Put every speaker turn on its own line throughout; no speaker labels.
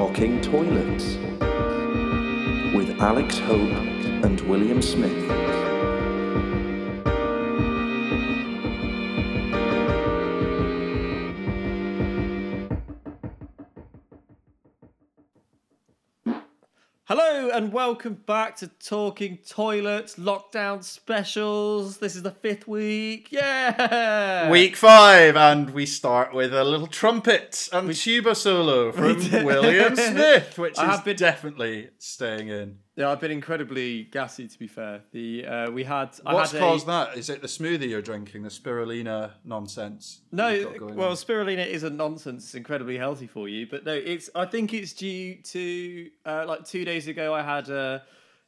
Talking Toilets with Alex Hope and William Smith.
And welcome back to Talking Toilets Lockdown Specials. This is the fifth week. Yeah!
Week five, and we start with a little trumpet and tuba solo from. William Smith, which
I
is
been-
definitely staying in.
Yeah, I've been incredibly gassy to be fair. The uh, we had I
What's
had a-
caused that? Is it the smoothie you're drinking, the spirulina nonsense?
No, well,
on?
spirulina isn't nonsense. It's incredibly healthy for you, but no, it's. I think it's due to uh, like two days ago. I had a,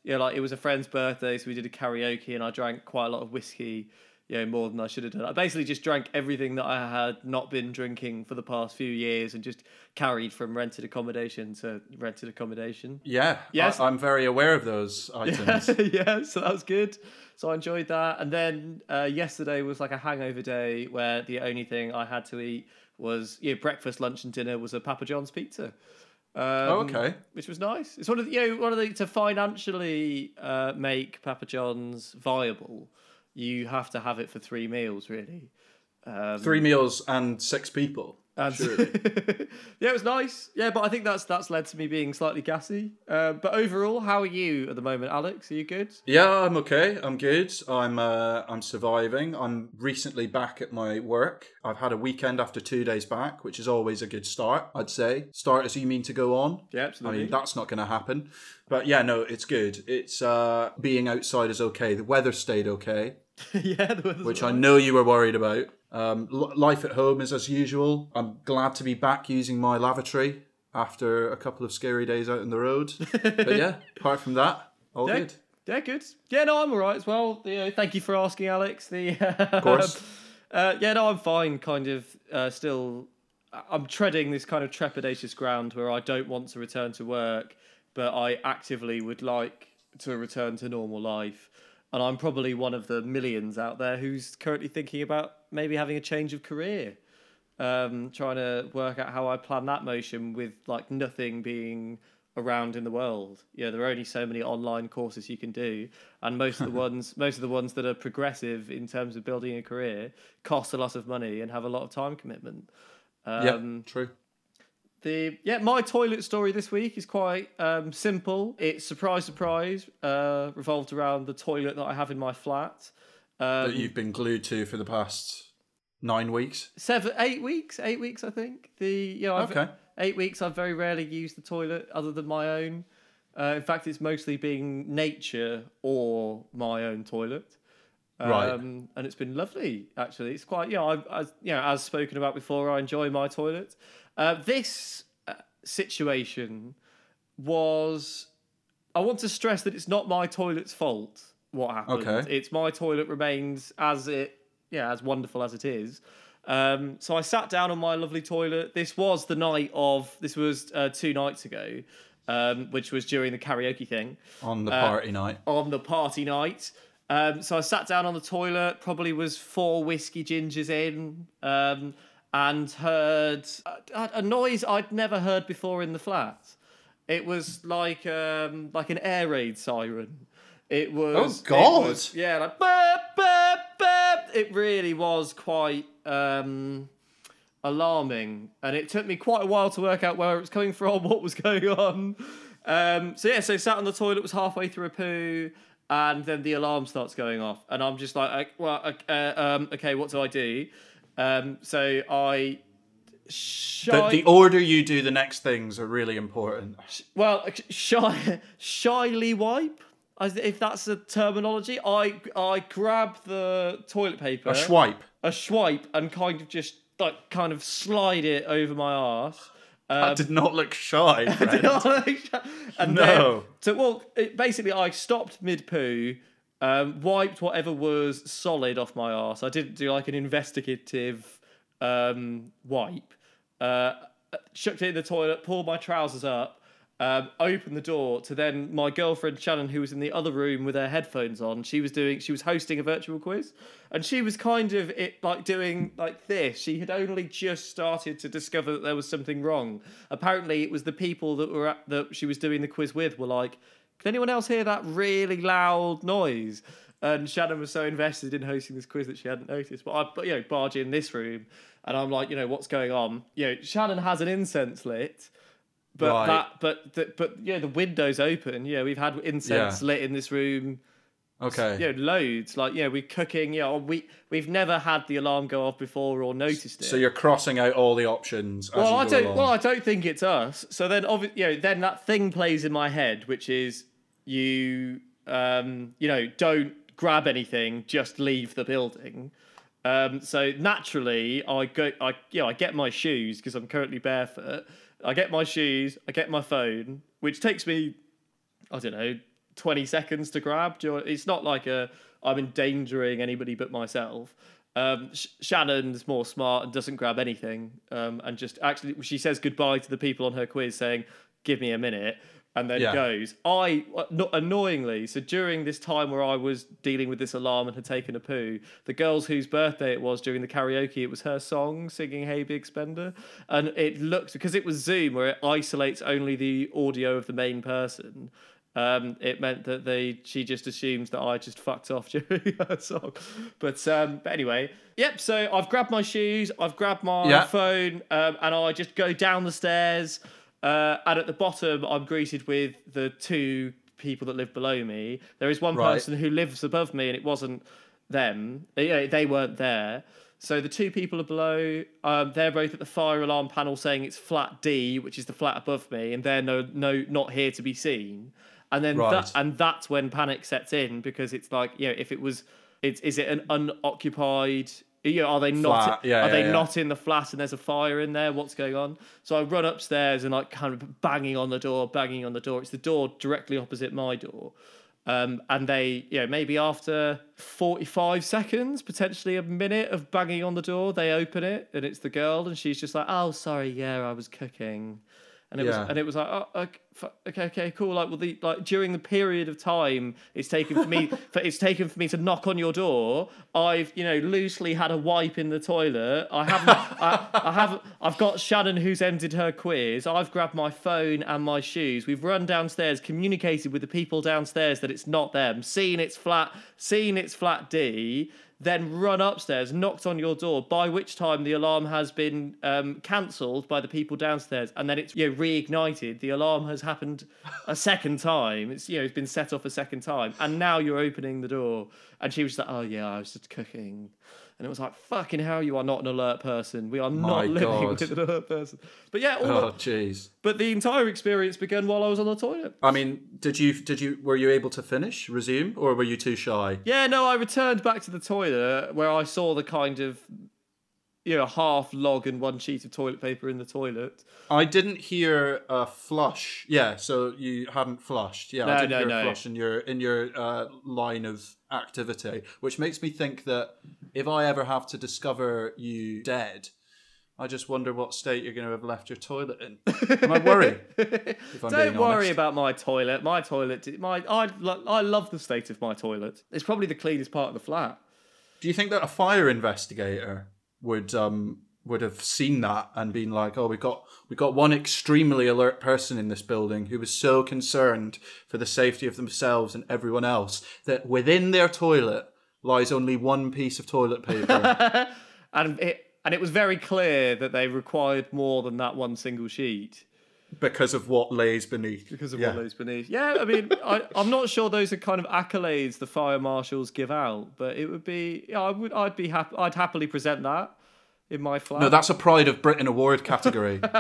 yeah, like it was a friend's birthday, so we did a karaoke, and I drank quite a lot of whiskey. You know, more than I should have done. I basically just drank everything that I had not been drinking for the past few years, and just carried from rented accommodation to rented accommodation.
yeah,
Yes.
I, am very aware of those items.
yeah, so that was good. So I enjoyed that. And then uh, yesterday was like a hangover day where the only thing I had to eat was yeah, breakfast, lunch, and dinner was a Papa John's pizza. Um,
Oh, okay.
Which was nice. It's one of the, you know one of the to financially uh, make Papa John's viable, you have to have it for three meals really. Um,
Three meals and six people.
and yeah, it was nice. Yeah, but I think that's that's led to me being slightly gassy. Uh, but overall, how are you at the moment, Alex? Are you good?
Yeah, I'm okay. I'm good. I'm uh, I'm surviving. I'm recently back at my work. I've had a weekend after two days back, which is always a good start. I'd say start as you mean to go on.
Yeah,
I
absolutely.
mean that's not going to happen. But yeah, no, it's good. It's uh, being outside is okay. The weather stayed okay,
yeah,
which I know you were worried about. Um, l- life at home is as usual. I'm glad to be back using my lavatory after a couple of scary days out on the road. but yeah, apart from that, all
Yeah,
good.
yeah, good. Yeah, no, I'm all right as well. You know, thank you for asking, Alex. The of
course.
Uh, yeah, no, I'm fine. Kind of uh, still. I'm treading this kind of trepidatious ground where I don't want to return to work, but I actively would like to return to normal life. And I'm probably one of the millions out there who's currently thinking about maybe having a change of career. um, trying to work out how I plan that motion with like nothing being around in the world. Yeah, there are only so many online courses you can do, and most of the ones, most of the ones that are progressive in terms of building a career, cost a lot of money and have a lot of time commitment. Um,
yeah, true.
The yeah, my toilet story this week is quite um, simple. It's surprise, surprise, uh, revolved around the toilet that I have in my flat. Um,
that you've been glued to for the past nine weeks.
seven, eight weeks, eight weeks, I think. The you know, I've,
Okay.
eight weeks. I've very rarely used the toilet other than my own. Uh, in fact, it's mostly been nature or my own toilet.
Right.
Um, and it's been lovely, actually. It's quite, yeah, I, I, you know, as spoken about before, I enjoy my toilet. Uh, this uh, situation was, I want to stress that it's not my toilet's fault. What happened?
Okay.
It's my toilet remains as it, yeah, as wonderful as it is. Um, so I sat down on my lovely toilet. This was the night of. This was uh, two nights ago, um, which was during the karaoke thing
On
Uh,
the party night.
on the party night. Um, so I sat down on the toilet, probably was four whiskey gingers in, um, and heard a, a noise I'd never heard before in the flat. It was like um, like an air raid siren. It was.
Oh,
it
God.
was- yeah, like burp, burp, burp. It really was quite um, alarming, and it took me quite a while to work out where it was coming from, what was going on. Um, so yeah, so sat on the toilet, was halfway through a poo, and then the alarm starts going off, and I'm just like, well, uh, um, okay, what do I do? Um, so I.
The,
Shy,
the order you do the next things are really important.
well, shy, shyly wipe, if that's a terminology. I I grab the toilet paper,
A swipe.
a swipe, and kind of just like kind of slide it over my arse. Um,
That did not look shy. friend.
and
No.
then, so well, it, basically, I stopped mid poo, um, wiped whatever was solid off my arse. I didn't do like an investigative um, wipe. Uh, chucked it in the toilet, pulled my trousers up, Um, opened the door to then my girlfriend Shannon, who was in the other room with her headphones on. She was doing, she was hosting a virtual quiz, and she was kind of it like doing like this. She had only just started to discover that there was something wrong. Apparently, it was the people that were at, that she was doing the quiz with were like, "Can anyone else hear that really loud noise?" And Shannon was so invested in hosting this quiz that she hadn't noticed. But I, but you know, barge in this room, and I'm like, you know, what's going on? You know, Shannon has an incense lit, but
Right.
that, but the, but yeah, the window's open. Yeah, we've had incense
Yeah.
lit in this room.
Okay.
You know, loads. Like, yeah, we're cooking. Yeah, we we've never had the alarm go off before or noticed it.
So you're crossing out all the options. As
well,
you
I don't.
along.
Well, I don't think it's us. So then, obviously, you know, then that thing plays in my head, which is you, um, you know, don't grab anything, just leave the building. Um, so naturally, I go, I, you know, I get my shoes because I'm currently barefoot. I get my shoes, I get my phone, which takes me, I don't know, 20 seconds to grab. It's not like a I'm endangering anybody but myself. Um, Sh- Shannon's more smart and doesn't grab anything, um, and just actually she says goodbye to the people on her quiz, saying, "Give me a minute," and then
Yeah.
goes. I uh, not annoyingly. So during this time where I was dealing with this alarm and had taken a poo, the girls whose birthday it was during the karaoke, it was her song singing "Hey Big Spender," and it looked because it was Zoom where it isolates only the audio of the main person. Um, it meant that they she just assumes that I just fucked off during her song. But um, but anyway, yep. So I've grabbed my shoes, I've grabbed my
Yeah.
phone, um, and I just go down the stairs. Uh, and at the bottom, I'm greeted with the two people that live below me. There is one
Right.
person who lives above me, and it wasn't them. You know, they weren't there. So the two people are below. Um, they're both at the fire alarm panel saying it's flat D, which is the flat above me, and they're no no not here to be seen. And then
Right.
that and that's when panic sets in because it's like you know if it was it's is it an unoccupied you know, are they not
Flat, yeah,
are
yeah,
they
yeah.
not in the flat and there's a fire in there? What's going on? So i run upstairs and like kind of banging on the door banging on the door. It's the door directly opposite my door. Um, and they you know maybe after 45 seconds potentially a minute of banging on the door they open it and it's the girl and she's just like oh sorry yeah i was cooking and it
Yeah.
was and it was like oh okay, okay cool. Like well the like during the period of time it's taken for me for it's taken for me to knock on your door. I've you know loosely had a wipe in the toilet. I haven't I, I haven't i've got shannon who's ended her quiz. I've grabbed my phone and my shoes. We've run downstairs communicated with the people downstairs that it's not them. Seen it's flat seen it's flat d then run upstairs, knocked on your door, by which time the alarm has been um, cancelled by the people downstairs, and then it's you know, reignited. The alarm has happened a second time. It's you know it's been set off a second time, and now you're opening the door. And she was like, "Oh yeah, I was just cooking," and it was like, "Fucking hell, you are not an alert person. We are
My
not living
God.
with an alert person." But yeah, all
Oh, jeez.
but the entire experience began while I was on the toilet.
I mean, did you did you were you able to finish, resume, or were you too shy?
Yeah, no, I returned back to the toilet where I saw the kind of you know half log and one sheet of toilet paper in the toilet.
I didn't hear a flush. Yeah, so you hadn't flushed. Yeah,
No,
I didn't
no,
hear
no.
a flush in your in your uh, line of activity, which makes me think that if I ever have to discover you dead, I just wonder what state you're going to have left your toilet in. And I I'm
Don't worry
honest.
about my toilet. My toilet, my I I love the state of my toilet. It's probably the cleanest part of the flat.
Do you think that a fire investigator would um would have seen that and been like, "Oh, we got we got one extremely alert person in this building who was so concerned for the safety of themselves and everyone else that within their toilet lies only one piece of toilet paper."
And it and it was very clear that they required more than that one single sheet.
Because of what lays beneath.
because of
yeah.
what lays beneath. Yeah, I mean, I, I'm not sure those are kind of accolades the fire marshals give out, but it would be. Yeah, I would. I'd be happy. I'd happily present that in my flat.
No, that's a Pride of Britain award category.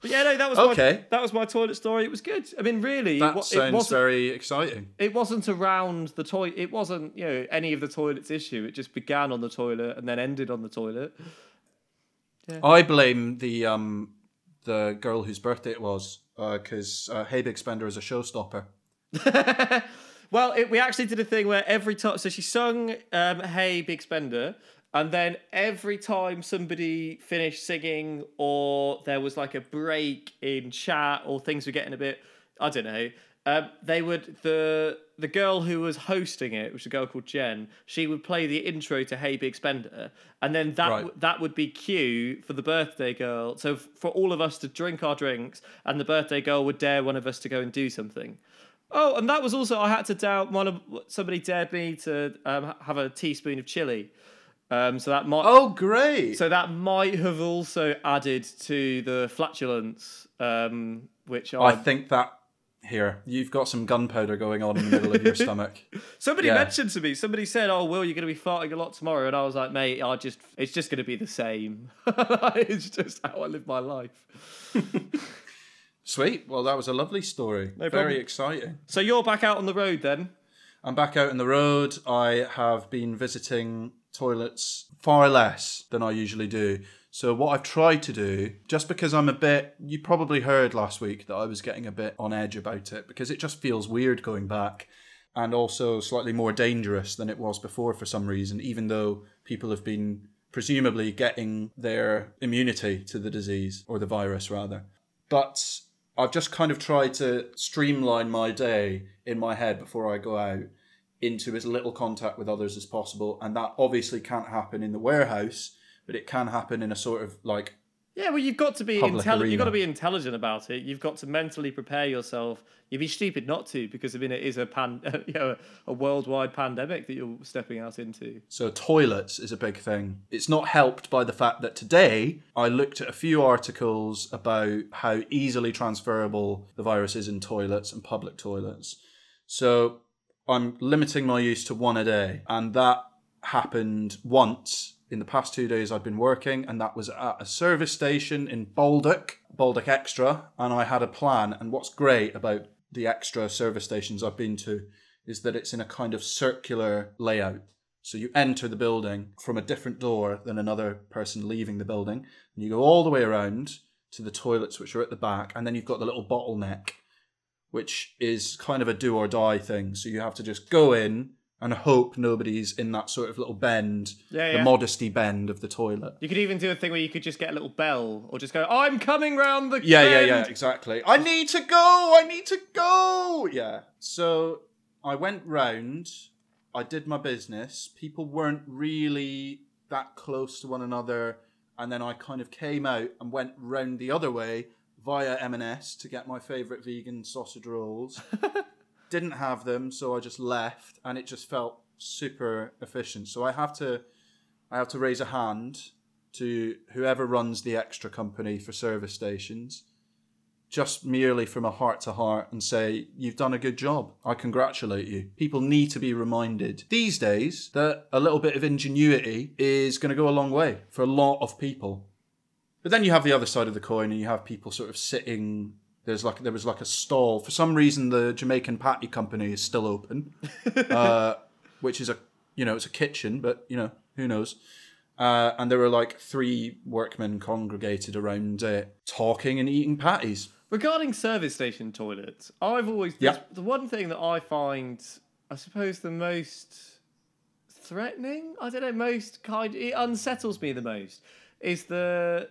But yeah, no, that was
Okay.
My, that was my toilet story. It was good. I mean, really,
that
it, wa- it
sounds
wasn't.
very exciting.
It wasn't around the toilet. It wasn't, you know, any of the toilet's issue. It just began on the toilet and then ended on the toilet.
I blame the um the girl whose birthday it was because uh, Hey Big Spender is a showstopper.
Well, it, we actually did a thing where every time, so she sung um, "Hey Big Spender," And then every time somebody finished singing, or there was like a break in chat, or things were getting a bit, I don't know, um, they would the the girl who was hosting it, which was a girl called Jen, she would play the intro to Hey Big Spender, and then that
Right.
that would be cue for the birthday girl. So f- for all of us to drink our drinks, and the birthday girl would dare one of us to go and do something. Oh, and that was also I had to doubt one of somebody dared me to um, have a teaspoon of chili. Um, so that might
Oh, great!
so that might have also added to the flatulence, um, which I,
I think that here you've got some gunpowder going on in the middle of your stomach.
somebody
yeah.
mentioned to me. Somebody said, "Oh, Will, you're going to be farting a lot tomorrow," and I was like, "Mate, I just it's just going to be the same. it's just how I live my life."
Sweet. Well, that was a lovely story.
No
Very
problem.
exciting.
So you're back out on the road then?
I'm back out on the road. I have been visiting toilets far less than I usually do. So what I've tried to do, just because I'm a bit, you probably heard last week that I was getting a bit on edge about it because it just feels weird going back and also slightly more dangerous than it was before for some reason, even though people have been presumably getting their immunity to the disease or the virus rather. But I've just kind of tried to streamline my day in my head before I go out into as little contact with others as possible. And that obviously can't happen in the warehouse, but it can happen in a sort of like
Yeah, well, you've got to be intelligent. You've got to be intelligent about it. You've got to mentally prepare yourself. You'd be stupid not to, because I mean, it is a pan, you know, a worldwide pandemic that you're stepping out into.
So toilets is a big thing. It's not helped by the fact that today I looked at a few articles about how easily transferable the virus is in toilets and public toilets. So I'm limiting my use to one a day, and that happened once in the past two days I've been working, and that was at a service station in Baldock, Baldock Extra, and I had a plan. And what's great about the extra service stations I've been to is that it's in a kind of circular layout. So you enter the building from a different door than another person leaving the building, and you go all the way around to the toilets, which are at the back, and then you've got the little bottleneck, which is kind of a do or die thing. So you have to just go in and hope nobody's in that sort of little bend,
Yeah,
the modesty bend of the toilet.
You could even do a thing where you could just get a little bell, or just go, "I'm coming round the
Yeah, yeah, yeah, exactly. I need to go. I need to go. Yeah. So I went round. I did my business. People weren't really that close to one another, and then I kind of came out and went round the other way via M&S to get my favourite vegan sausage rolls. Didn't have them, so I just left, and it just felt super efficient. So I have to, I have to raise a hand to whoever runs the extra company for service stations, just merely from a heart to heart and say, You've done a good job. I congratulate you. People need to be reminded these days that a little bit of ingenuity is going to go a long way for a lot of people. But then you have the other side of the coin and you have people sort of sitting. There's like there was like a stall. For some reason, the Jamaican Patty Company is still open, uh, which is a you know it's a kitchen, but you know who knows. Uh, and there were like three workmen congregated around it, talking and eating patties.
Regarding service station toilets, I've always
Yeah.
the one thing that I find, I suppose, the most threatening. I don't know, most kind. It unsettles me the most is the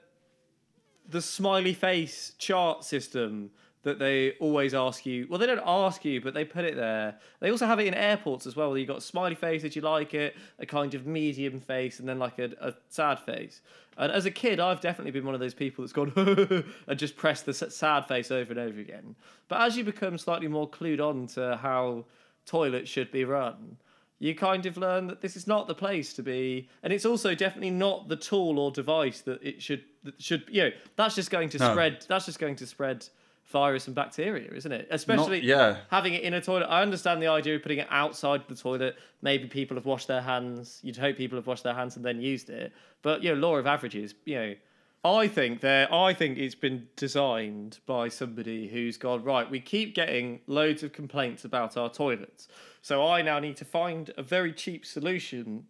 the smiley face chart system that they always ask you. Well, they don't ask you, but they put it there. They also have it in airports as well. Where you got smiley face if you like it, a kind of medium face, and then like a, a sad face. And as a kid, I've definitely been one of those people that's gone and just pressed the sad face over and over again. But as you become slightly more clued on to how toilets should be run, you kind of learn that this is not the place to be, and it's also definitely not the tool or device that it should that should. You know, that's just going to
No.
spread. That's just going to spread virus and bacteria, isn't it? Especially
yeah.
having it in a toilet. I understand the idea of putting it outside the toilet. Maybe people have washed their hands. You'd hope people have washed their hands and then used it. But you know, law of averages. You know, I think there. I think it's been designed by somebody who's gone right. We keep getting loads of complaints about our toilets, so I now need to find a very cheap solution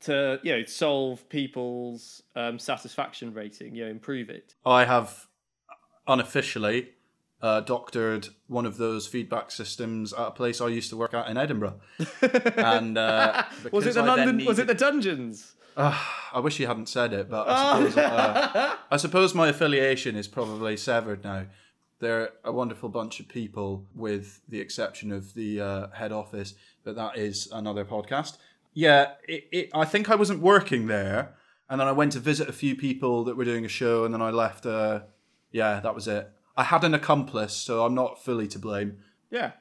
to you know solve people's um, satisfaction rating. You know, improve it.
I have unofficially uh, doctored one of those feedback systems at a place I used to work at in Edinburgh. and uh,
Was it the
I
London? Was it the dungeons?
I wish you hadn't said it, but I suppose, uh, I suppose my affiliation is probably severed now. They're a wonderful bunch of people, with the exception of the uh, head office, but that is another podcast. Yeah, it, it, I think I wasn't working there, and then I went to visit a few people that were doing a show, and then I left. Uh, yeah, that was it. I had an accomplice, so I'm not fully to blame.
Yeah.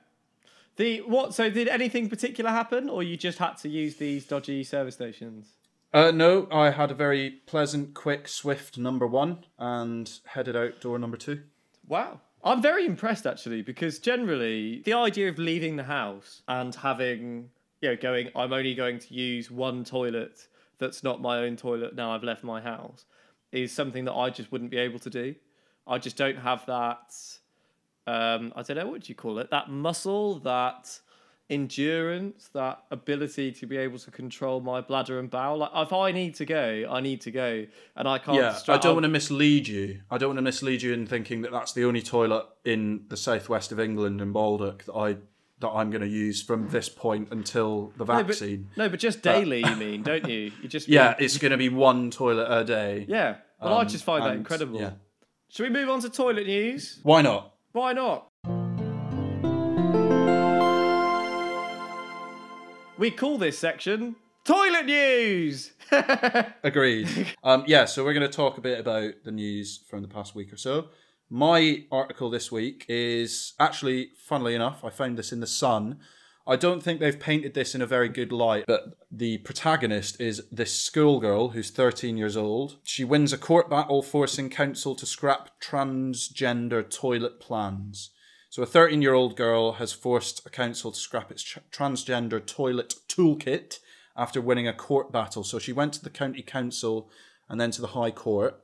The what? So did anything particular happen, or you just had to use these dodgy service stations?
Uh, no, I had a very pleasant, quick, swift number one and headed out door number two.
Wow. I'm very impressed actually because generally the idea of leaving the house and having you know going I'm only going to use one toilet that's not my own toilet now I've left my house is something that I just wouldn't be able to do. I just don't have that um I don't know what do you call it that muscle that endurance that ability to be able to control my bladder and bowel like if I need to go I need to go and I can't
Yeah,
stra-
I don't want to mislead you. I don't want to mislead you in thinking that that's the only toilet in the southwest of England in Baldock that I that I'm going to use from this point until the
No, but,
vaccine.
no, but just daily, you mean, don't you? You just
yeah,
mean-
it's going to be one toilet a day.
yeah. Well, I
Um,
just find that incredible.
Yeah.
Should we move on to toilet news?
Why not?
Why not? We call this section toilet news.
Agreed. um, yeah, so we're going to talk a bit about the news from the past week or so. My article this week is actually, funnily enough, I found this in The Sun. I don't think they've painted this in a very good light, but the protagonist is this schoolgirl who's 13 years old. She wins a court battle forcing council to scrap transgender toilet plans. So, a 13 year old girl has forced a council to scrap its tr- transgender toilet toolkit after winning a court battle. So, she went to the county council and then to the High Court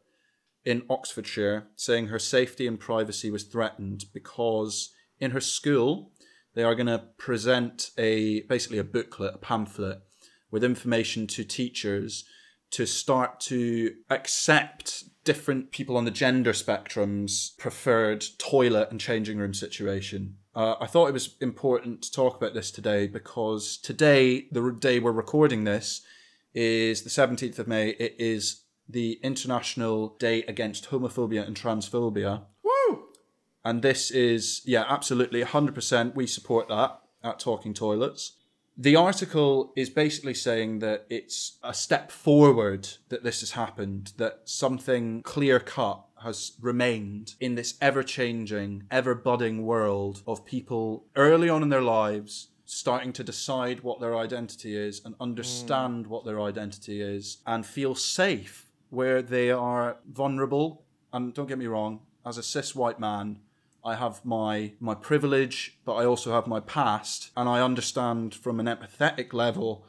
in Oxfordshire, saying her safety and privacy was threatened because in her school they are going to present a basically a booklet, a pamphlet with information to teachers to start to accept different people on the gender spectrum's preferred toilet and changing room situation. Uh, I thought it was important to talk about this today because today, the day we're recording this, is the 17th of May. It is the International Day Against Homophobia and Transphobia.
Woo!
And this is, yeah, absolutely 100%. We support that at Talking Toilets. The article is basically saying that it's a step forward that this has happened, that something clear cut has remained in this ever changing, ever budding world of people early on in their lives starting to decide what their identity is and understand what their identity is and feel safe where they are vulnerable. And don't get me wrong, as a cis white man, I have my my privilege, but I also have my past, and I understand from an empathetic level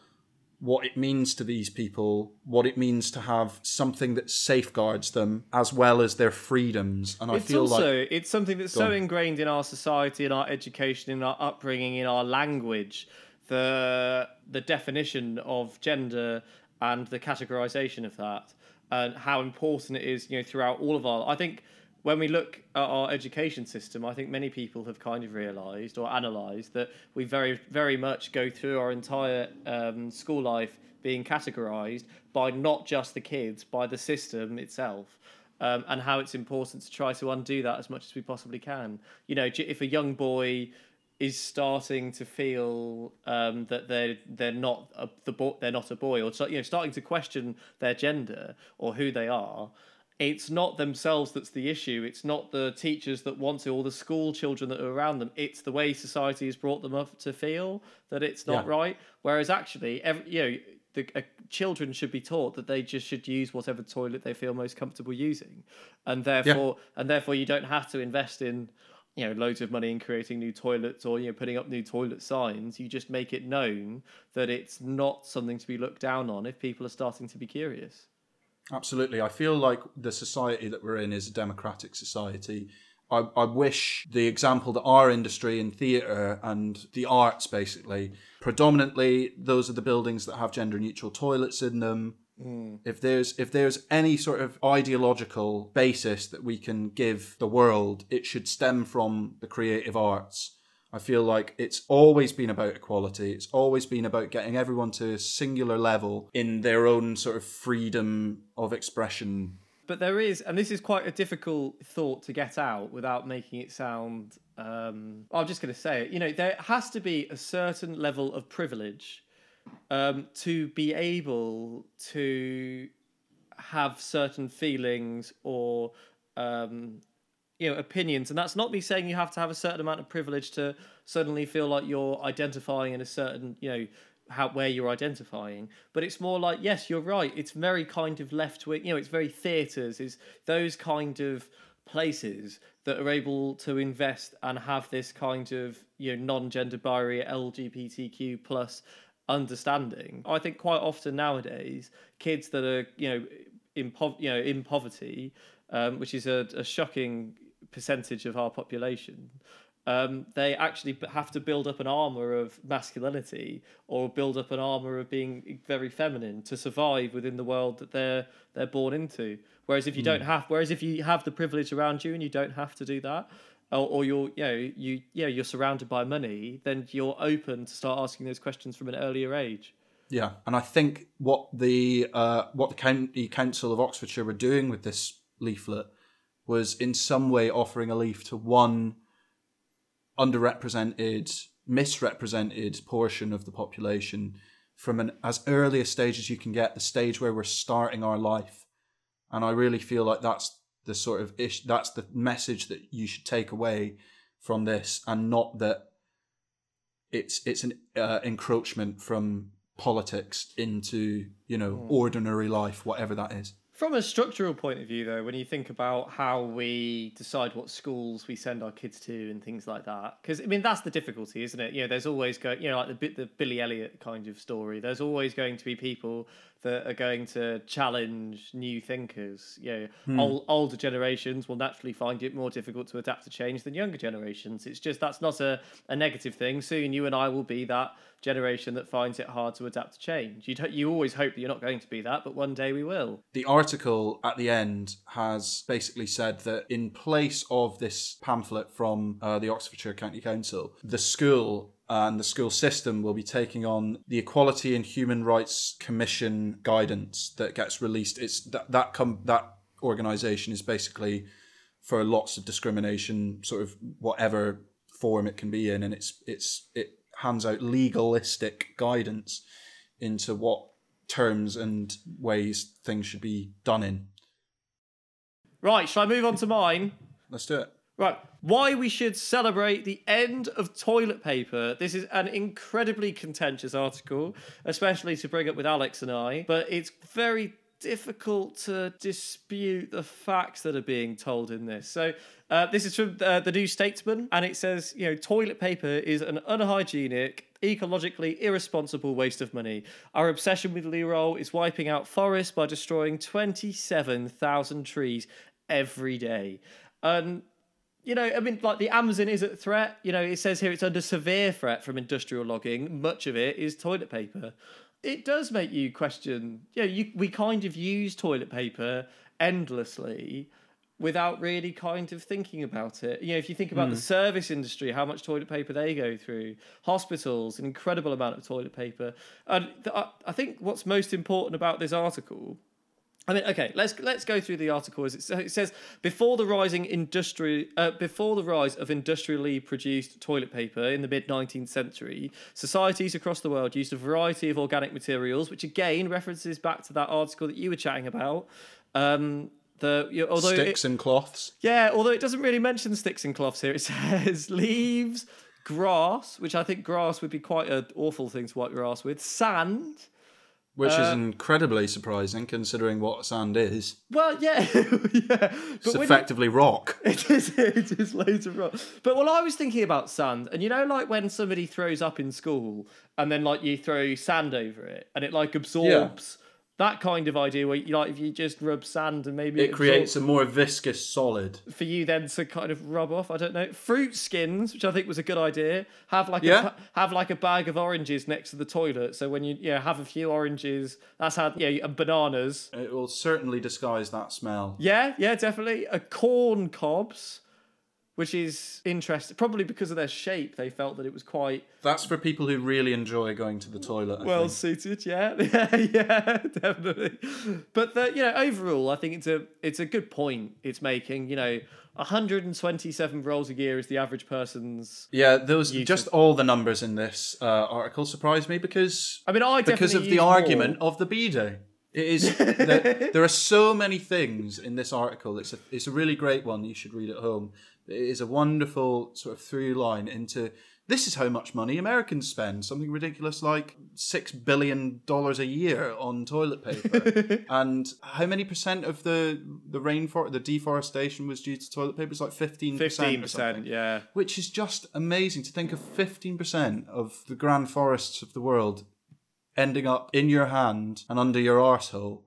what it means to these people, what it means to have something that safeguards them as well as their freedoms. And I
It's
feel
also
like
it's something that's so
on.
ingrained in our society, in our education, in our upbringing, in our language, the the definition of gender and the categorization of that, and how important it is, you know, throughout all of our. I think when we look at our education system, I think many people have kind of realised or analysed that we very, very much go through our entire um, school life being categorised by not just the kids, by the system itself. Um, and how it's important to try to undo that as much as we possibly can. You know, if a young boy is starting to feel um, that they're they're not a, the bo- they're not a boy, or you know, starting to question their gender or who they are, it's not themselves that's the issue. It's not the teachers that want to, or the school children that are around them. It's the way society has brought them up to feel that it's not
Yeah.
right. Whereas actually, every, you know, the uh, children should be taught that they just should use whatever toilet they feel most comfortable using, and therefore, and therefore, you don't have to invest in. You know, loads of money in creating new toilets or you know putting up new toilet signs. You just make it known that it's not something to be looked down on if people are starting to be curious.
Absolutely. I feel like the society that we're in is a democratic society. I, I wish the example that our industry in theatre and the arts, basically, predominantly those are the buildings that have gender neutral toilets in them. Mm. If there's if there's any sort of ideological basis that we can give the world, it should stem from the creative arts. I feel like it's always been about equality. It's always been about getting everyone to a singular level in their own sort of freedom of expression.
But there is, and this is quite a difficult thought to get out without making it sound. Um, I'm just going to say it. You know, there has to be a certain level of privilege um, to be able to have certain feelings or um, you know opinions. And that's not me saying you have to have a certain amount of privilege to suddenly feel like you're identifying in a certain you know how where you're identifying. But it's more like yes you're right. It's very kind of left wing you know it's very theaters is those kind of places that are able to invest and have this kind of you know non-gender binary lgbtq plus understanding. I think quite often nowadays kids that are you know in po- you know in poverty um, which is a, a shocking percentage of our population, um, they actually have to build up an armor of masculinity or build up an armor of being very feminine to survive within the world that they're they're born into. Whereas if you mm. don't have, whereas if you have the privilege around you and you don't have to do that, or, or you're you know you yeah you're surrounded by money, then you're open to start asking those questions from an earlier age.
Yeah, and I think what the uh, what the county council of Oxfordshire were doing with this leaflet was in some way offering a leaf to one underrepresented, misrepresented portion of the population from an as early a stage as you can get, the stage where we're starting our life. And I really feel like that's the sort of ish that's the message that you should take away from this and not that it's it's an uh, encroachment from politics into you know mm. ordinary life whatever that is
from a structural point of view, though, when you think about how we decide what schools we send our kids to and things like that, because I mean that's the difficulty, isn't it? You know, there's always going, you know, like the the Billy Elliot kind of story. There's always going to be people that are going to challenge new thinkers. You know, hmm. old, older generations will naturally find it more difficult to adapt to change than younger generations. It's just that's not a, a negative thing. Soon you and I will be that generation that finds it hard to adapt to change. You you always hope that you're not going to be that, but one day we will.
The article at the end has basically said that in place of this pamphlet from uh, the Oxfordshire County Council, the school and the school system will be taking on the Equality and Human Rights Commission guidance that gets released. It's that that com- that organization is basically for lots of discrimination, sort of whatever form it can be in, and it's it's it hands out legalistic guidance into what terms and ways things should be done in.
Right, shall I move on to mine?
Let's do it.
Right, why we should celebrate the end of toilet paper. This is an incredibly contentious article, especially to bring up with Alex and I, but it's very difficult to dispute the facts that are being told in this. So, uh, this is from uh, the New Statesman, and it says, you know, toilet paper is an unhygienic, ecologically irresponsible waste of money. Our obsession with Lirol is wiping out forests by destroying 27,000 trees every day. And you know, I mean, like the Amazon is a threat. You know, it says here it's under severe threat from industrial logging. Much of it is toilet paper. It does make you question. Yeah, you we kind of use toilet paper endlessly without really kind of thinking about it. You know, if you think about mm. the hmm. service industry, how much toilet paper they go through, hospitals, an incredible amount of toilet paper. And I think what's most important about this article I mean, okay, let's let's go through the article. As it, says, before the rising industry, uh, before the rise of industrially produced toilet paper in the mid 19th century, societies across the world used a variety of organic materials, which again references back to that article that you were chatting about. Um, the you know, although
sticks
it,
and cloths.
Yeah, although it doesn't really mention sticks and cloths here, it says leaves, grass, which I think grass would be quite an awful thing to wipe your ass with, sand
which uh, is incredibly surprising considering what sand is.
Well, yeah, yeah.
It's effectively rock.
It is. It is loads of rock. But well, I was thinking about sand, and you know, like when somebody throws up in school, and then like you throw sand over it, and it like absorbs that kind of idea where you like if you just rub sand and maybe
it, creates a more viscous solid.
for you then to kind of rub off i don't know. Fruit skins which i think was a good idea have like
yeah.
a have like a bag of oranges next to the toilet. So when you yeah have a few oranges that's how yeah and bananas.
It will certainly disguise that smell.
Yeah yeah definitely. A corn cobs which is interesting. Probably because of their shape, they felt that it was quite
That's for people who really enjoy going to the toilet. I
well
think.
suited. Yeah, yeah, yeah, definitely. But the, you know, overall, I think it's a it's a good point it's making. You know, 127 rolls a year is the average person's.
Yeah, those just all the numbers in this uh, article surprised me because
I mean, I
because of the
more-
argument of the b. It is there, there are so many things in this article. It's a it's a really great one. You should read at home. It is a wonderful sort of through line into this is how much money Americans spend. Something ridiculous like six billion dollars a year on toilet paper, and how many percent of the the rainforest, the deforestation was due to toilet paper? It's like fifteen
Fifteen
percent.
percent, yeah.
which is just amazing to think of 15% of the grand forests of the world ending up in your hand and under your arsehole.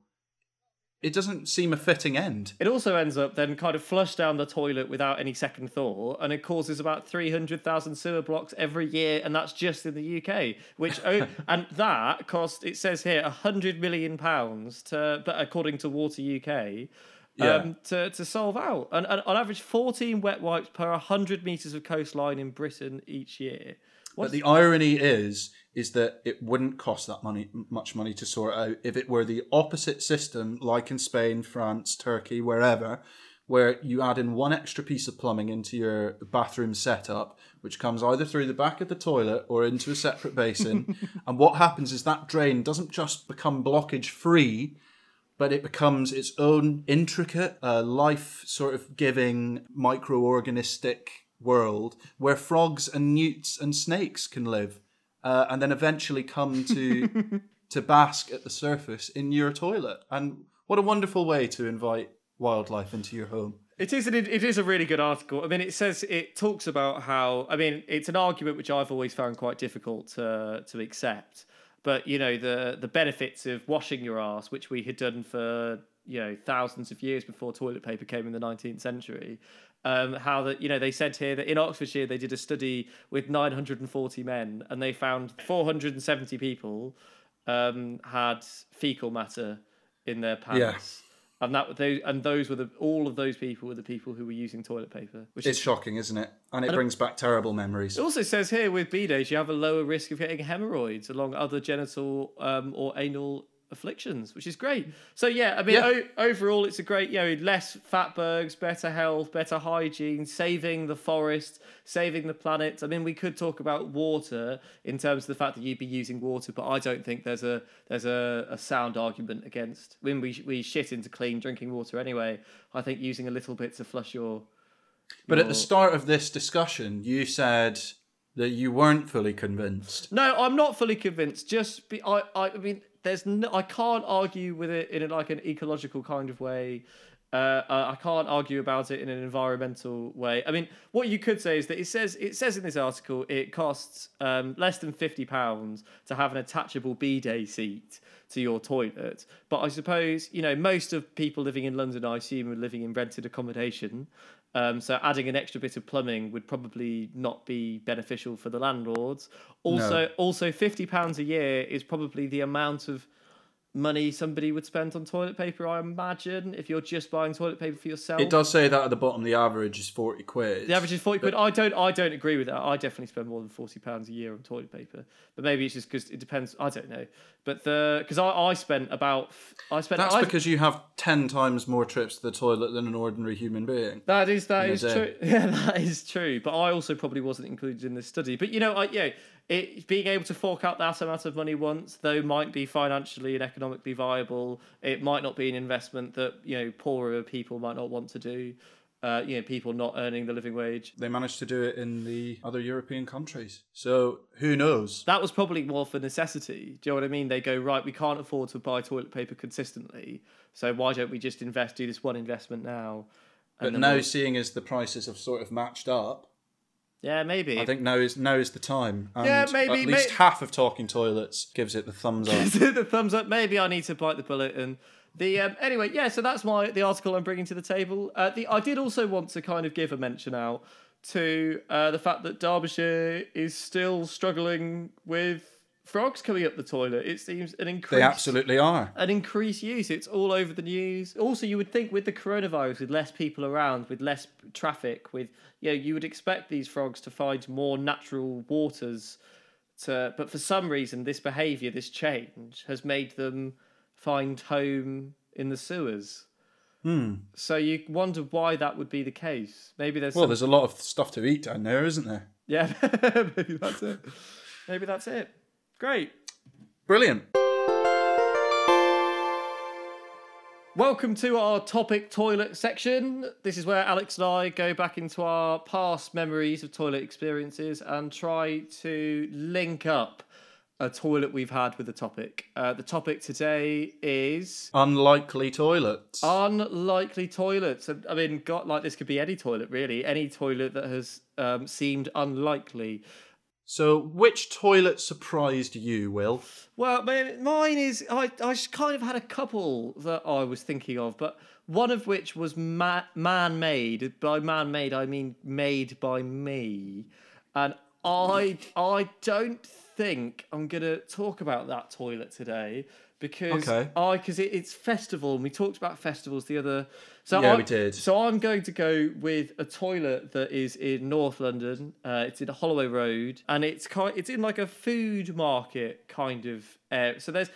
It doesn't seem a fitting end.
It also ends up then kind of flushed down the toilet without any second thought, and it causes about 300,000 sewer blocks every year, and that's just in the UK. Which oh, and that cost it says here 100 million pounds to, but according to Water UK.
Yeah.
Um, to, to solve out and, and on average 14 wet wipes per 100 meters of coastline in Britain each year.
But the irony is, is that it wouldn't cost that money, much money to sort out if it were the opposite system, like in Spain, France, Turkey, wherever, where you add in one extra piece of plumbing into your bathroom setup, which comes either through the back of the toilet or into a separate basin. and what happens is that drain doesn't just become blockage free, but it becomes its own intricate, uh, life sort of giving, microorganistic world where frogs and newts and snakes can live, uh, and then eventually come to to bask at the surface in your toilet. And what a wonderful way to invite wildlife into your home.
It is an, it is a really good article. I mean, it says it talks about how I mean it's an argument which I've always found quite difficult to to accept. But you know the the benefits of washing your ass, which we had done for you know thousands of years before toilet paper came in the 19th century. Um, how that you know they said here that in Oxfordshire they did a study with 940 men and they found 470 people um, had fecal matter in their pants.
Yeah.
And that those and those were the all of those people were the people who were using toilet paper. Which
It's
is,
shocking, isn't it? And it brings back terrible memories.
it also says here with B days you have a lower risk of getting hemorrhoids along other genital um, or anal afflictions, which is great. So yeah, I mean
Yeah.
o- overall it's a great you know less fatbergs, better health, better hygiene, saving the forest, saving the planet. I mean we could talk about water in terms of the fact that you'd be using water, but I don't think there's a there's a, a sound argument against when we we shit into clean drinking water anyway. I think using a little bit to flush your
But at the start of this discussion, you said that you weren't fully convinced.
No, I'm not fully convinced. Just be, I, I, I mean, there's no, I can't argue with it in a, like an ecological kind of way. Uh, uh, I can't argue about it in an environmental way. I mean, what you could say is that it says it says in this article it costs um, less than fifty pounds to have an attachable bidet seat to your toilet. But I suppose you know most of people living in London, I assume, are living in rented accommodation. Um, so adding an extra bit of plumbing would probably not be beneficial for the landlords. Also, also fifty pounds a year is probably the amount of money somebody would spend on toilet paper. I imagine if you're just buying toilet paper for yourself.
It does say that at the bottom, the average is 40 quid.
The average is forty quid. I don't. I don't agree with that. I definitely spend more than forty pounds a year on toilet paper. But maybe it's just because it depends. I don't know. But the because I, I spent about I spent
That's
I,
because you have 10 times more trips to the toilet than an ordinary human being.
That is that is true. Yeah, that is true. But I also probably wasn't included in this study. But you know, I yeah, it being able to fork out that amount of money once, though, might be financially and economically viable. It might not be an investment that you know poorer people might not want to do. Uh, you know, people not earning the living wage.
They managed to do it in the other European countries. So who knows?
That was probably more for necessity. Do you know what I mean? They go right. We can't afford to buy toilet paper consistently, so why don't we just invest? Do this one investment now.
But now,
we'll-
seeing as the prices have sort of matched up,
yeah, maybe.
I think now is now is the time. And
Yeah, maybe-
At least
may-
half of Talking Toilets gives it the thumbs up.
the thumbs up. Maybe I need to bite the bullet and the um, anyway. Yeah, so that's my the article I'm bringing to the table. Uh, the I did also want to kind of give a mention out to uh, the fact that Derbyshire is still struggling with frogs coming up the toilet. It seems an increase.
They absolutely are.
an increased use. It's all over the news. Also, you would think with the coronavirus, with less people around, with less traffic, with you know, you would expect these frogs to find more natural waters. To, but for some reason, this behaviour, this change, has made them find home in the sewers.
Hmm.
So you wonder why that would be the case. Maybe there's
Well,
some...
there's a lot of stuff to eat down there, isn't there?
yeah, maybe that's it. Maybe that's it. Great.
Brilliant.
Welcome to our topic toilet section. This is where Alex and I go back into our past memories of toilet experiences and try to link up a toilet we've had with the topic. Uh, the topic today is
Unlikely toilets.
unlikely toilets. I mean, God, like this could be any toilet really, any toilet that has um, seemed unlikely.
So, which toilet surprised you, Will?
Well, mine is I I kind of had a couple that I was thinking of, but one of which was ma- man-made. By man-made, I mean made by me, and I I don't think I'm gonna talk about that toilet today because
Okay.
I because it, it's festival and we talked about festivals the other. So
Yeah,
I-
we did.
So I'm going to go with a toilet that is in North London. Uh, it's in Holloway Road, and it's kind. It's in like a food market kind of area. So there's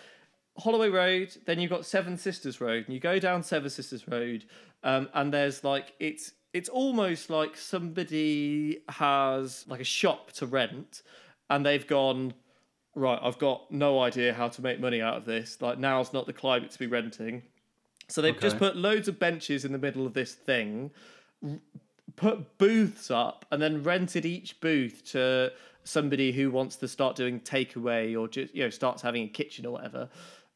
Holloway Road, then you've got Seven Sisters Road, and you go down Seven Sisters Road, um, and there's like it's it's almost like somebody has like a shop to rent, and they've gone right. I've got no idea how to make money out of this. Like now's not the climate to be renting. So they've just put loads of benches in the middle of this thing, put booths up, and then rented each booth to somebody who wants to start doing takeaway or just you know starts having a kitchen or whatever.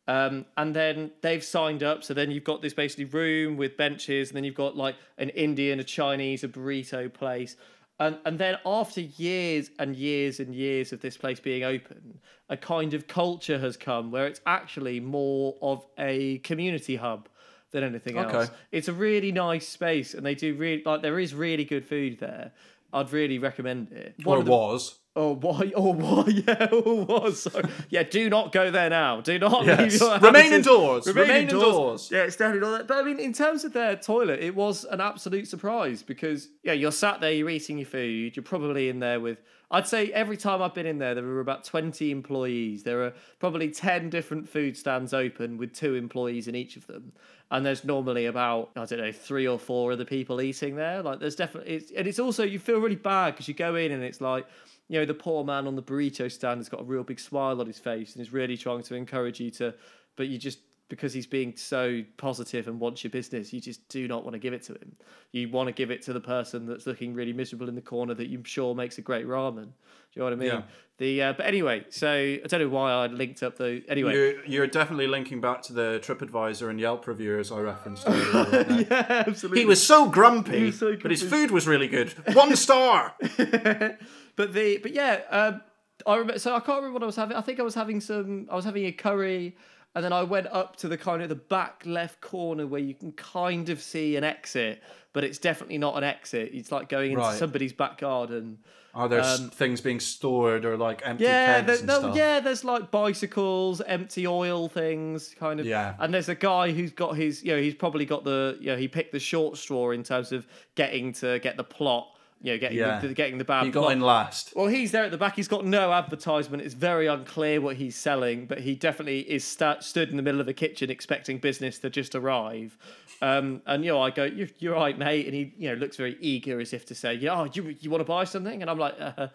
Um, and then they've signed up. So then you've got this basically room with benches, and then you've got like an Indian, a Chinese, a burrito place. And, and then after years and years and years of this place being open, a kind of culture has come where it's actually more of a community hub than anything else.
Okay.
It's a really nice space, and they do really like there is really good food there. I'd really recommend it. One
Or
of the-
was?
Oh why? Oh why? Yeah, oh. So, yeah, do not go there now. Do not
Yes.
leave your
Remain
houses.
indoors. Remain indoors.
Yeah, it's definitely not that. But I mean, in terms of their toilet, it was an absolute surprise because yeah, you're sat there, you're eating your food, you're probably in there with. I'd say every time I've been in there, there were about 20 employees. There are probably 10 different food stands open with two employees in each of them. And there's normally about, I don't know, three or four other people eating there. Like, there's definitely, it's, and it's also, you feel really bad because you go in and it's like, you know, the poor man on the burrito stand has got a real big smile on his face and is really trying to encourage you to, but you just, because he's being so positive and wants your business, you just do not want to give it to him. You want to give it to the person that's looking really miserable in the corner that you're sure makes a great ramen. Do you know what I mean?
Yeah.
The uh, but anyway, so I don't know why I linked up the anyway.
You're, you're definitely linking back to the TripAdvisor and Yelp reviewers I referenced earlier.
yeah, absolutely.
He was so grumpy,
was so
but his food was really good. One star.
but the but yeah, um, I remember. So I can't remember what I was having. I think I was having some. I was having a curry, and then I went up to the kind of the back left corner where you can kind of see an exit, but it's definitely not an exit. It's like going into
Right.
somebody's back garden.
Are there s things being stored or like empty
Um, Yeah,
and
no,
stuff?
yeah. There's like bicycles, empty oil things, kind of.
Yeah.
And there's a guy who's got his, you know, he's probably got the, you know, he picked the short straw in terms of getting to get the plot, you know, getting
Yeah.
the, getting the bad
He got
plot.
in last.
Well, he's there at the back. He's got no advertisement. It's very unclear what he's selling, but he definitely is sta stood in the middle of the kitchen expecting business to just arrive. Um, and you know, I go, "You're, you're right, mate," and he, you know, looks very eager as if to say, "Yeah, oh, you you want to buy something?" And I'm like, uh,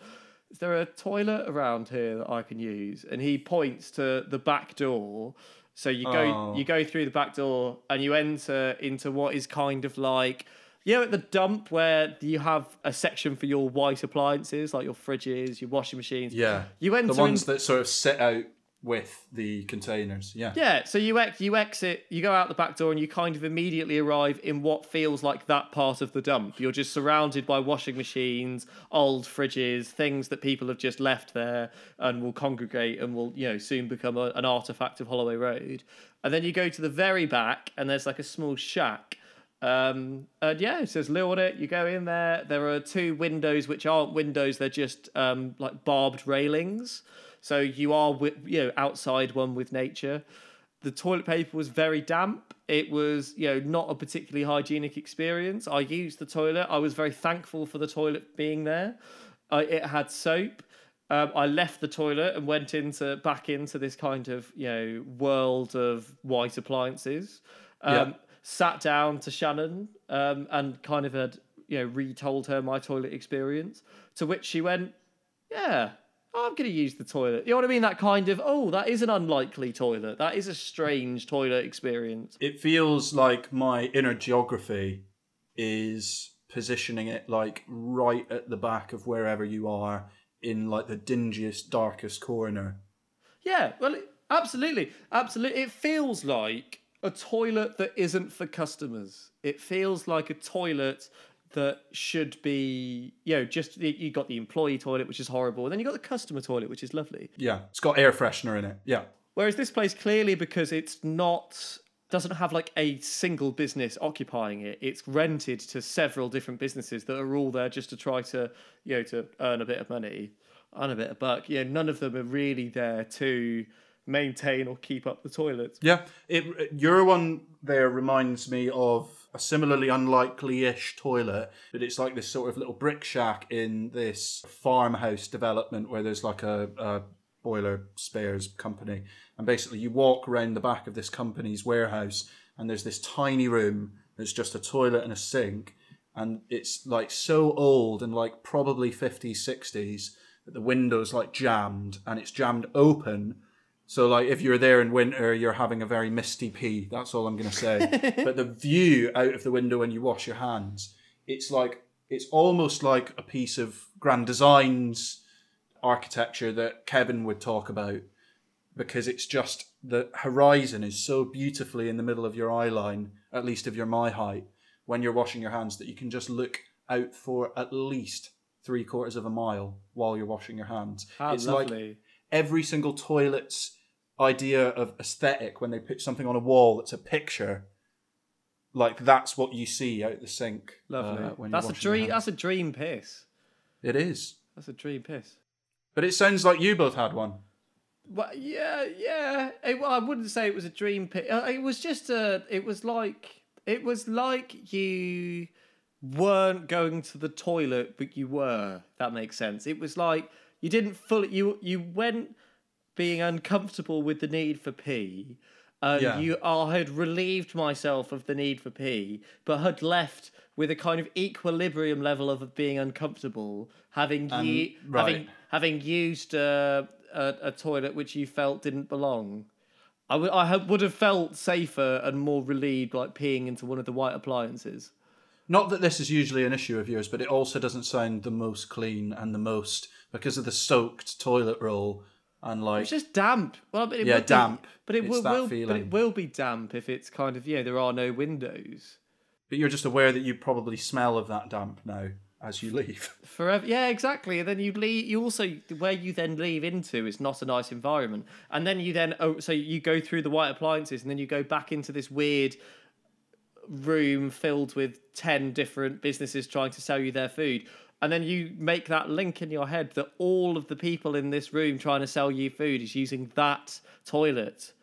"Is there a toilet around here that I can use?" And he points to the back door. So you go
Oh.
you go through the back door and you enter into what is kind of like you know at the dump where you have a section for your white appliances like your fridges, your washing machines.
Yeah.
You enter
the ones
in-
that sort of sit out with the containers. Yeah.
Yeah, so you ex- you exit, you go out the back door, and you kind of immediately arrive in what feels like that part of the dump. You're just surrounded by washing machines, old fridges, things that people have just left there and will congregate and will you know soon become a, an artifact of Holloway Road. And then you go to the very back, and there's like a small shack. Um, and yeah, it says Lil on it. You go in there. There are two windows which aren't windows; they're just um, like barbed railings. so you are you know outside one with nature. The toilet paper was very damp. It was you know not a particularly hygienic experience. I used the toilet. I was very thankful for the toilet being there. Uh, it had soap. Um, I left the toilet and went into back into this kind of you know world of white appliances. Um. Sat down to Shannon um, and kind of had you know retold her my toilet experience. To which she went, "Yeah, I'm going to use the toilet." You know what I mean? That kind of oh, that is an unlikely toilet. That is a strange toilet experience.
It feels like my inner geography is positioning it like right at the back of wherever you are in like the dingiest, darkest corner.
Yeah, well, absolutely, absolutely. It feels like a toilet that isn't for customers. It feels like a toilet that should be, you know, just you got the employee toilet, which is horrible, and then you got the customer toilet, which is lovely.
Yeah, it's got air freshener in it. Yeah.
Whereas this place clearly, because it's not doesn't have like a single business occupying it. It's rented to several different businesses that are all there just to try to, you know, to earn a bit of money, earn a bit of buck. Yeah, none of them are really there to maintain or keep up the toilets.
Yeah, it your one there reminds me of a similarly unlikely-ish toilet, but it's like this sort of little brick shack in this farmhouse development where there's like a, a boiler spares company, and basically you walk around the back of this company's warehouse, and there's this tiny room that's just a toilet and a sink, and it's like so old and like probably 50s 60s that the window's like jammed and it's jammed open so, like, if you're there in winter, you're having a very misty pee. That's all I'm going to say. but the view out of the window when you wash your hands, it's like, it's almost like a piece of Grand Designs architecture that Kevin would talk about because it's just the horizon is so beautifully in the middle of your eye line, at least if you're my height, when you're washing your hands, that you can just look out for at least three quarters of a mile while you're washing your hands.
How
it's like
lovely.
every single toilet's idea of aesthetic when they put something on a wall that's a picture like that's what you see out the sink
lovely.
uh, when
that's a
washing
dream. That's a dream piss.
it is
That's a dream piss.
but it sounds like you both had one
Well, yeah, yeah. It, well, I wouldn't say it was a dream pick. Uh, It was just a. It was like it was like you weren't going to the toilet, but you were. That makes sense. It was like you didn't fully. You you went being uncomfortable with the need for pee. And
Yeah.
you I had relieved myself of the need for pee, but had left with a kind of equilibrium level of being uncomfortable, having ye,
right.
having having used uh, a, a toilet which you felt didn't belong. I would I ha- would have felt safer and more relieved like peeing into one of the white appliances.
not that this is usually an issue of yours but it also doesn't sound the most clean and the most because of the soaked toilet roll and like
It's just damp. Well, but it
Yeah,
be-
damp.
but it
It's
will, will but it will be damp if it's kind of yeah there are no windows.
but you're just aware that you probably smell of that damp now as you leave
Forever, yeah, exactly. And then you leave. You also where you then leave into is not a nice environment. And then you then oh, so you go through the white appliances, and then you go back into this weird room filled with ten different businesses trying to sell you their food. And then you make that link in your head that all of the people in this room trying to sell you food is using that toilet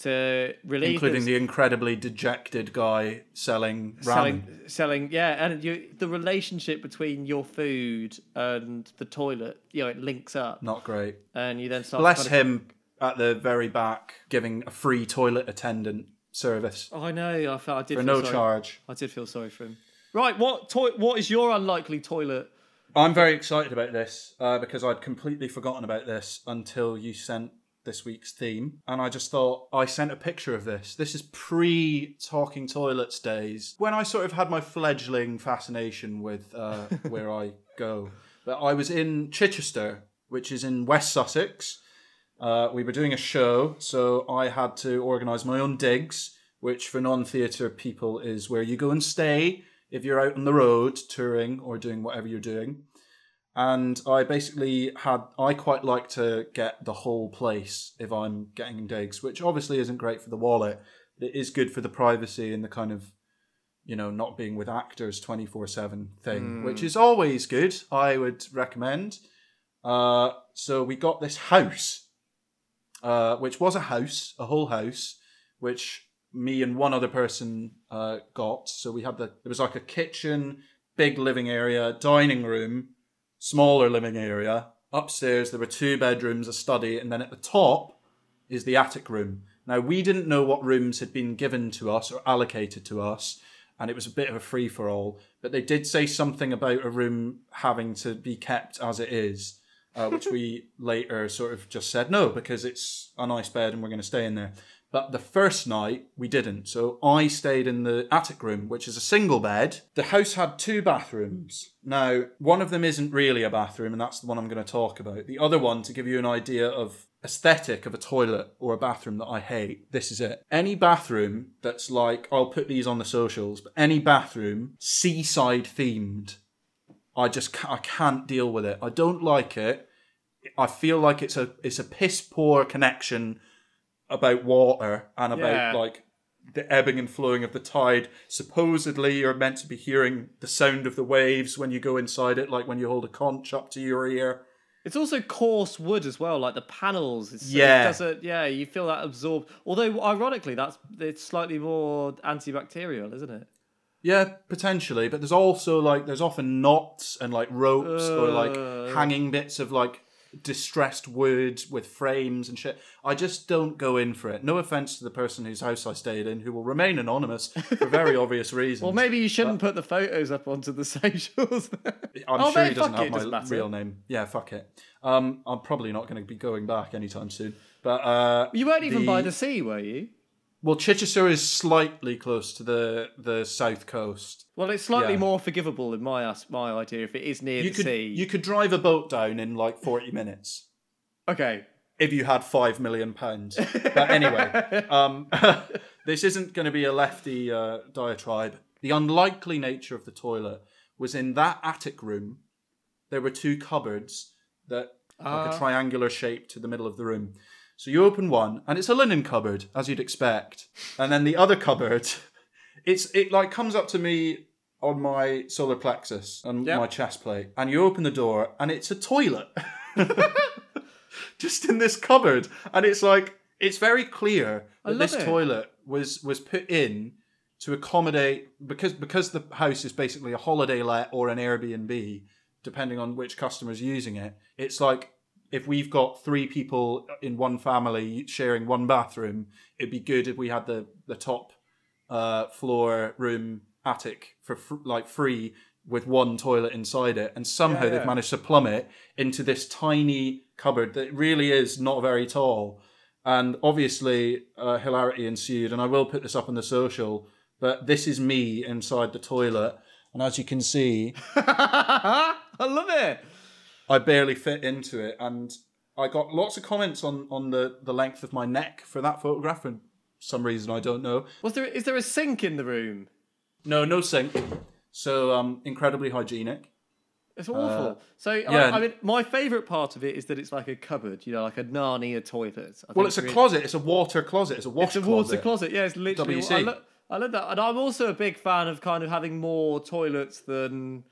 to relieve
including
them-
the incredibly dejected guy selling ramen.
selling selling yeah and you the relationship between your food and the toilet you know it links up
Not great.
and you then start
Bless
kind of-
him at the very back giving a free toilet attendant service
oh, i know i felt i did
for no
sorry.
charge.
i did feel sorry for him right what toi- what is your unlikely toilet
I'm very excited about this uh, because I'd completely forgotten about this until you sent this week's theme, and I just thought I sent a picture of this. This is pre Talking Toilets days when I sort of had my fledgling fascination with uh, where I go. But I was in Chichester, which is in West Sussex. Uh, we were doing a show, so I had to organise my own digs, which for non theatre people is where you go and stay if you're out on the road touring or doing whatever you're doing. And I basically had, I quite like to get the whole place if I'm getting digs, which obviously isn't great for the wallet. But it is good for the privacy and the kind of, you know, not being with actors 24 7 thing, which is always good. I would recommend. Uh, so we got this house uh, which was a house, a whole house, which me and one other person uh, got. So we had the it was like a kitchen, big living area, dining room, smaller living area. Upstairs there were two bedrooms, a study, and then at the top is the attic room. Now we didn't know what rooms had been given to us or allocated to us, and it was a bit of a free for all. But they did say something about a room having to be kept as it is, uh, which we later sort of just said no because it's a nice bed and we're going to stay in there. But the first night we didn't. So I stayed in the attic room, which is a single bed. The house had two bathrooms. Now, one of them isn't really a bathroom, and that's the one I'm going to talk about. The other one, to give you an idea of aesthetic of a toilet or a bathroom that I hate, this is it. Any bathroom that's like, I'll put these on the socials, but any bathroom seaside themed, I just I can't deal with it. I don't like it. I feel like it's a it's a piss poor connection about water and about
Yeah.
like the ebbing and flowing of the tide. Supposedly, you're meant to be hearing the sound of the waves when you go inside it, like when you hold a conch up to your ear.
It's also coarse wood as well, like the panels. It's,
Yeah.
It doesn't, yeah, you feel that absorbed. Although, ironically, that's it's slightly more antibacterial, isn't it?
Yeah, potentially, but there's also like there's often knots and like ropes or like
Uh.
hanging bits of like distressed wood with frames and shit. I just don't go in for it. No offense to the person whose house I stayed in, who will remain anonymous for very obvious reasons.
Well, maybe you shouldn't put the photos up onto the socials.
I'm
Oh,
sure
mate,
he doesn't
fuck it,
have
doesn't
my real name. Yeah, fuck it. Um, I'm probably not going to be going back anytime soon. But uh,
you weren't even by the sea, were you?
Well, Chichester is slightly close to the the south coast.
Well, it's slightly
Yeah.
more forgivable in my my idea if it is near
You
the
could
sea.
you could drive a boat down in like 40 minutes.
Okay.
if you had five million pounds. But anyway, um, this isn't going to be a lefty uh, diatribe. The unlikely nature of the toilet was in that attic room. There were two cupboards that like a triangular shape to the middle of the room. So you open one, and it's a linen cupboard, as you'd expect, and then the other cupboard, it's it like comes up to me on my solar plexus and
Yep.
my chest plate, and you open the door, and it's a toilet. just in this cupboard and it's like it's very clear that this
it.
toilet was was put in to accommodate because because the house is basically a holiday let or an Airbnb depending on which customer's using it it's like if we've got three people in one family sharing one bathroom it'd be good if we had the the top uh, floor room attic for fr- like free with one toilet inside it and somehow
Yeah,
they've managed to plumb it into this tiny cupboard that really is not very tall and obviously uh, hilarity ensued and i will put this up on the social but this is me inside the toilet and as you can see
I love it.
I barely fit into it and i got lots of comments on on the the length of my neck for that photograph for some reason i don't know
Was there is there a sink in the room?
no no sink so um incredibly hygienic
It's awful. so
Uh, yeah.
I, I mean, my favourite part of it is that it's like a cupboard, you know, like a Narnia toilet. I
well it's a
really-
closet it's a water closet it's a wash closet.
It's a water closet. Yeah, it's literally.
WC.
I, lo- I love that, and I'm also a big fan of kind of having more toilets than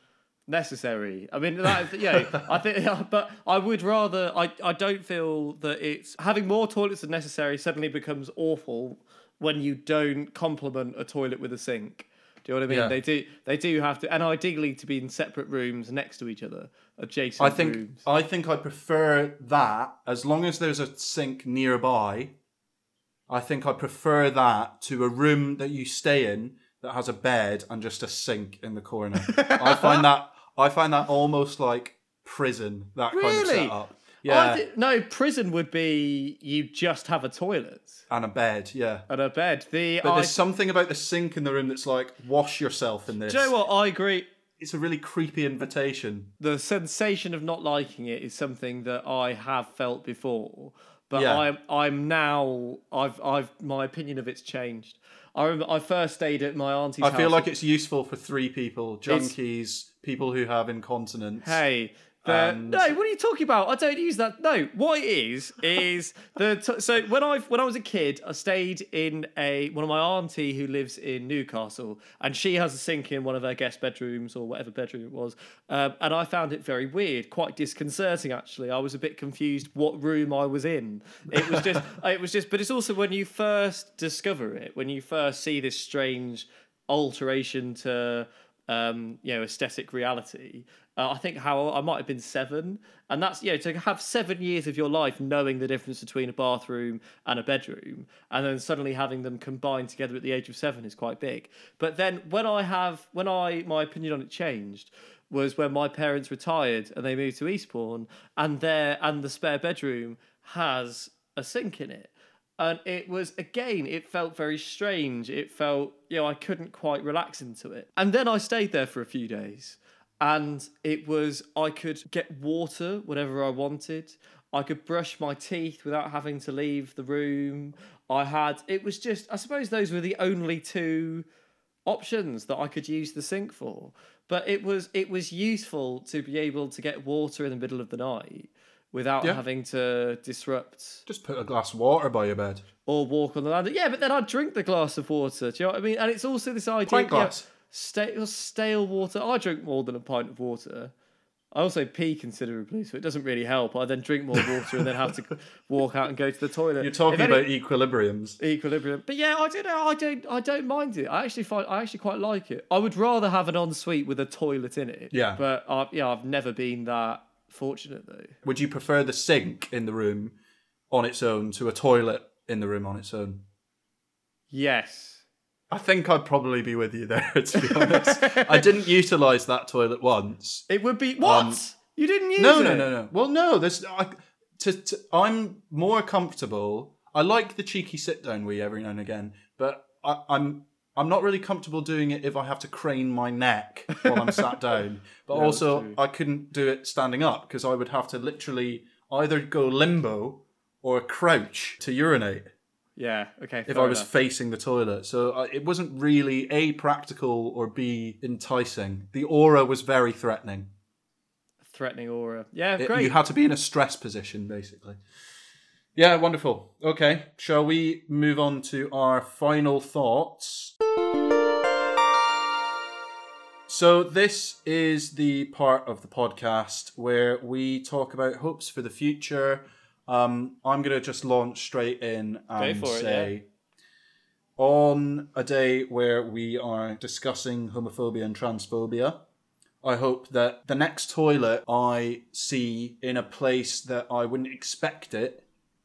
necessary. I mean, that, yeah, I think, but I would rather. I I don't feel that it's having more toilets than necessary suddenly becomes awful when you don't complement a toilet with a sink. Do you know what I mean?
Yeah.
They do. They do have to, and ideally to be in separate rooms next to each other, adjacent
I think
rooms.
I think I prefer that as long as there's a sink nearby. I think I prefer that to a room that you stay in that has a bed and just a sink in the corner. I find that I find that almost like prison. That kind of
Really?
setup. Yeah,
thi- no, prison would be you just have a toilet
and a bed. Yeah,
and a bed. The
but
I,
there's something about the sink in the room that's like wash yourself in this.
do you know what? I agree.
It's a really creepy invitation.
The sensation of not liking it is something that I have felt before, but
Yeah.
I'm I'm now I've I've my opinion of it's changed. I remember I first stayed at my auntie's
I feel like it's useful for three people: junkies, people who have incontinence.
hey, The- no, what are you talking about? I don't use that. No, what it is is the t- so when I when I was a kid, I stayed in a one of my auntie who lives in Newcastle, and she has a sink in one of her guest bedrooms or whatever bedroom it was, um, and I found it very weird, quite disconcerting actually. I was a bit confused what room I was in. It was just it was just, but it's also when you first discover it, when you first see this strange alteration to um, you know aesthetic reality. Uh, I think how I might have been seven, and that's you know to have seven years of your life knowing the difference between a bathroom and a bedroom, and then suddenly having them combined together at the age of seven is quite big. But then when I have when I my opinion on it changed was when my parents retired and they moved to Eastbourne, and there and the spare bedroom has a sink in it and it was again it felt very strange. It felt you know i couldn't quite relax into it. And then i stayed there for a few days. And it was i could get water whenever i wanted. I could brush my teeth without having to leave the room. I had it was just i suppose those were the only two options that i could use the sink for. But it was it was useful to be able to get water in the middle of the night without
Yeah.
having to disrupt
Just put a glass of water by your bed.
or walk on the land. Yeah, but then I'd drink the glass of water. Do you know what I mean? And it's also this idea.
Pint
yeah,
glass.
stale, stale water. I drink more than a pint of water. I also pee considerably, so it doesn't really help. I then drink more water and then have to walk out and go to the toilet.
You're talking
any-
about equilibriums.
equilibrium. But yeah, I don't know. I don't. I don't mind it. I actually find. I actually quite like it. I would rather have an ensuite with a toilet in it.
Yeah.
But I, yeah, I've never been that fortunate though.
Would you prefer the sink in the room on its own to a toilet in the room on its own?
Yes.
I think I'd probably be with you there, to be honest. I didn't utilise that toilet once.
It would be what?
Um,
you didn't use
No,
it?
no, no, no. Well, no. There's. I, to, to, I'm more comfortable. I like the cheeky sit down wee every now and again, but I, I'm I'm not really comfortable doing it if I have to crane my neck while I'm sat down. But also. I couldn't do it standing up because I would have to literally either go limbo or crouch to urinate
Yeah. Okay.
if I was
enough.
facing the toilet. So uh, it wasn't really a practical or b enticing. The aura was very threatening.
threatening aura. Yeah.
It-
great.
You had to be in a stress position, basically. Yeah, wonderful. Okay, shall we move on to our final thoughts? So, this is the part of the podcast where we talk about hopes for the future. Um, I'm going to just launch straight in and
it,
say on a day where we are discussing homophobia and transphobia, I hope that the next toilet I see in a place that I wouldn't expect it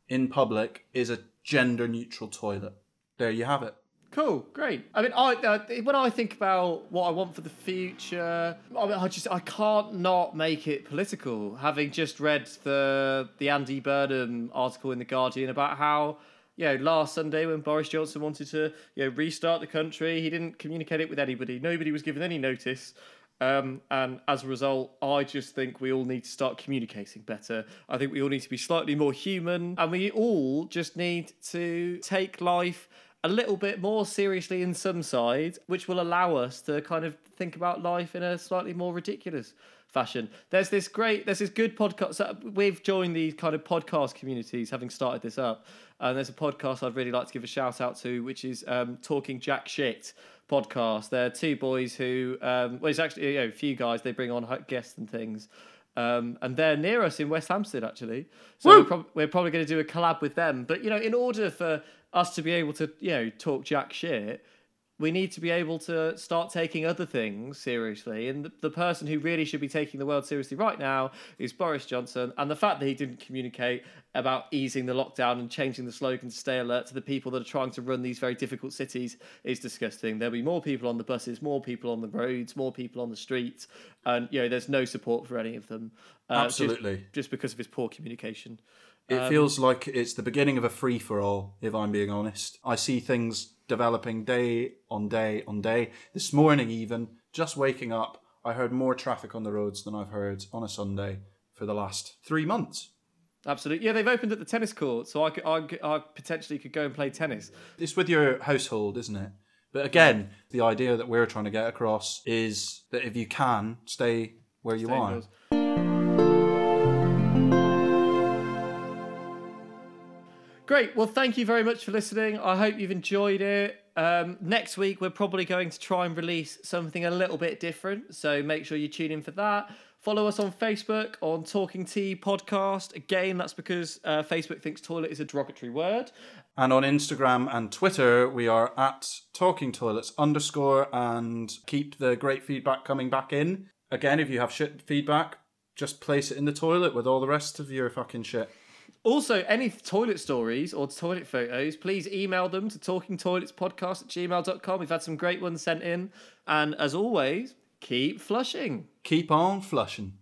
in public is a gender neutral toilet. There you have it.
Cool, great. I mean, I uh, when I think about what I want for the future, I, mean, I just I can't not make it political. Having just read the the Andy Burnham article in the Guardian about how you know last Sunday when Boris Johnson wanted to you know restart the country, he didn't communicate it with anybody. Nobody was given any notice. Um, and as a result, I just think we all need to start communicating better. I think we all need to be slightly more human, and we all just need to take life a little bit more seriously in some side, which will allow us to kind of think about life in a slightly more ridiculous fashion. There's this great, there's this good podcast. We've joined these kind of podcast communities, having started this up. And there's a podcast I'd really like to give a shout out to, which is um, Talking Jack Shit podcast. They're two boys who, um, well, it's actually you know, a few guys. They bring on guests and things. Um, and they're near us in West Hampstead, actually. So we're, prob- we're probably going to do a collab with them. But you know, in order for us to be able to, you know, talk jack shit, we need to be able to start taking other things seriously. And the, the person who really should be taking the world seriously right now is Boris Johnson. And the fact that he didn't communicate about easing the lockdown and changing the slogan to stay alert to the people that are trying to run these very difficult cities is disgusting. There'll be more people on the buses, more people on the roads, more people on the streets. And, you know, there's no support for any of them. uh, just-
Absolutely.
Just, because of his poor communication.
It um, feels like it's the beginning of a free for all, if I'm being honest. I see things developing day on day on day. This morning, even, just waking up, I heard more traffic on the roads than I've heard on a Sunday for the last three months.
Absolutely. Yeah, they've opened at the tennis court, so I, could, I, I potentially could go and play tennis.
It's with your household, isn't it? But again, the idea that we're trying to get across is that if you can, stay where you are.
Great. Well, thank you very much for listening. I hope you've enjoyed it. Um, next week, we're probably going to try and release something a little bit different. So make sure you tune in for that. Follow us on Facebook on Talking Tea Podcast. Again, that's because uh, Facebook thinks toilet is a derogatory word.
And on Instagram and Twitter, we are at Talking Toilets underscore and keep the great feedback coming back in. Again, if you have shit feedback, just place it in the toilet with all the rest of your fucking shit.
Also, any toilet stories or toilet photos, please email them to talkingtoiletspodcast at gmail.com. We've had some great ones sent in. And as always, keep flushing.
Keep on flushing.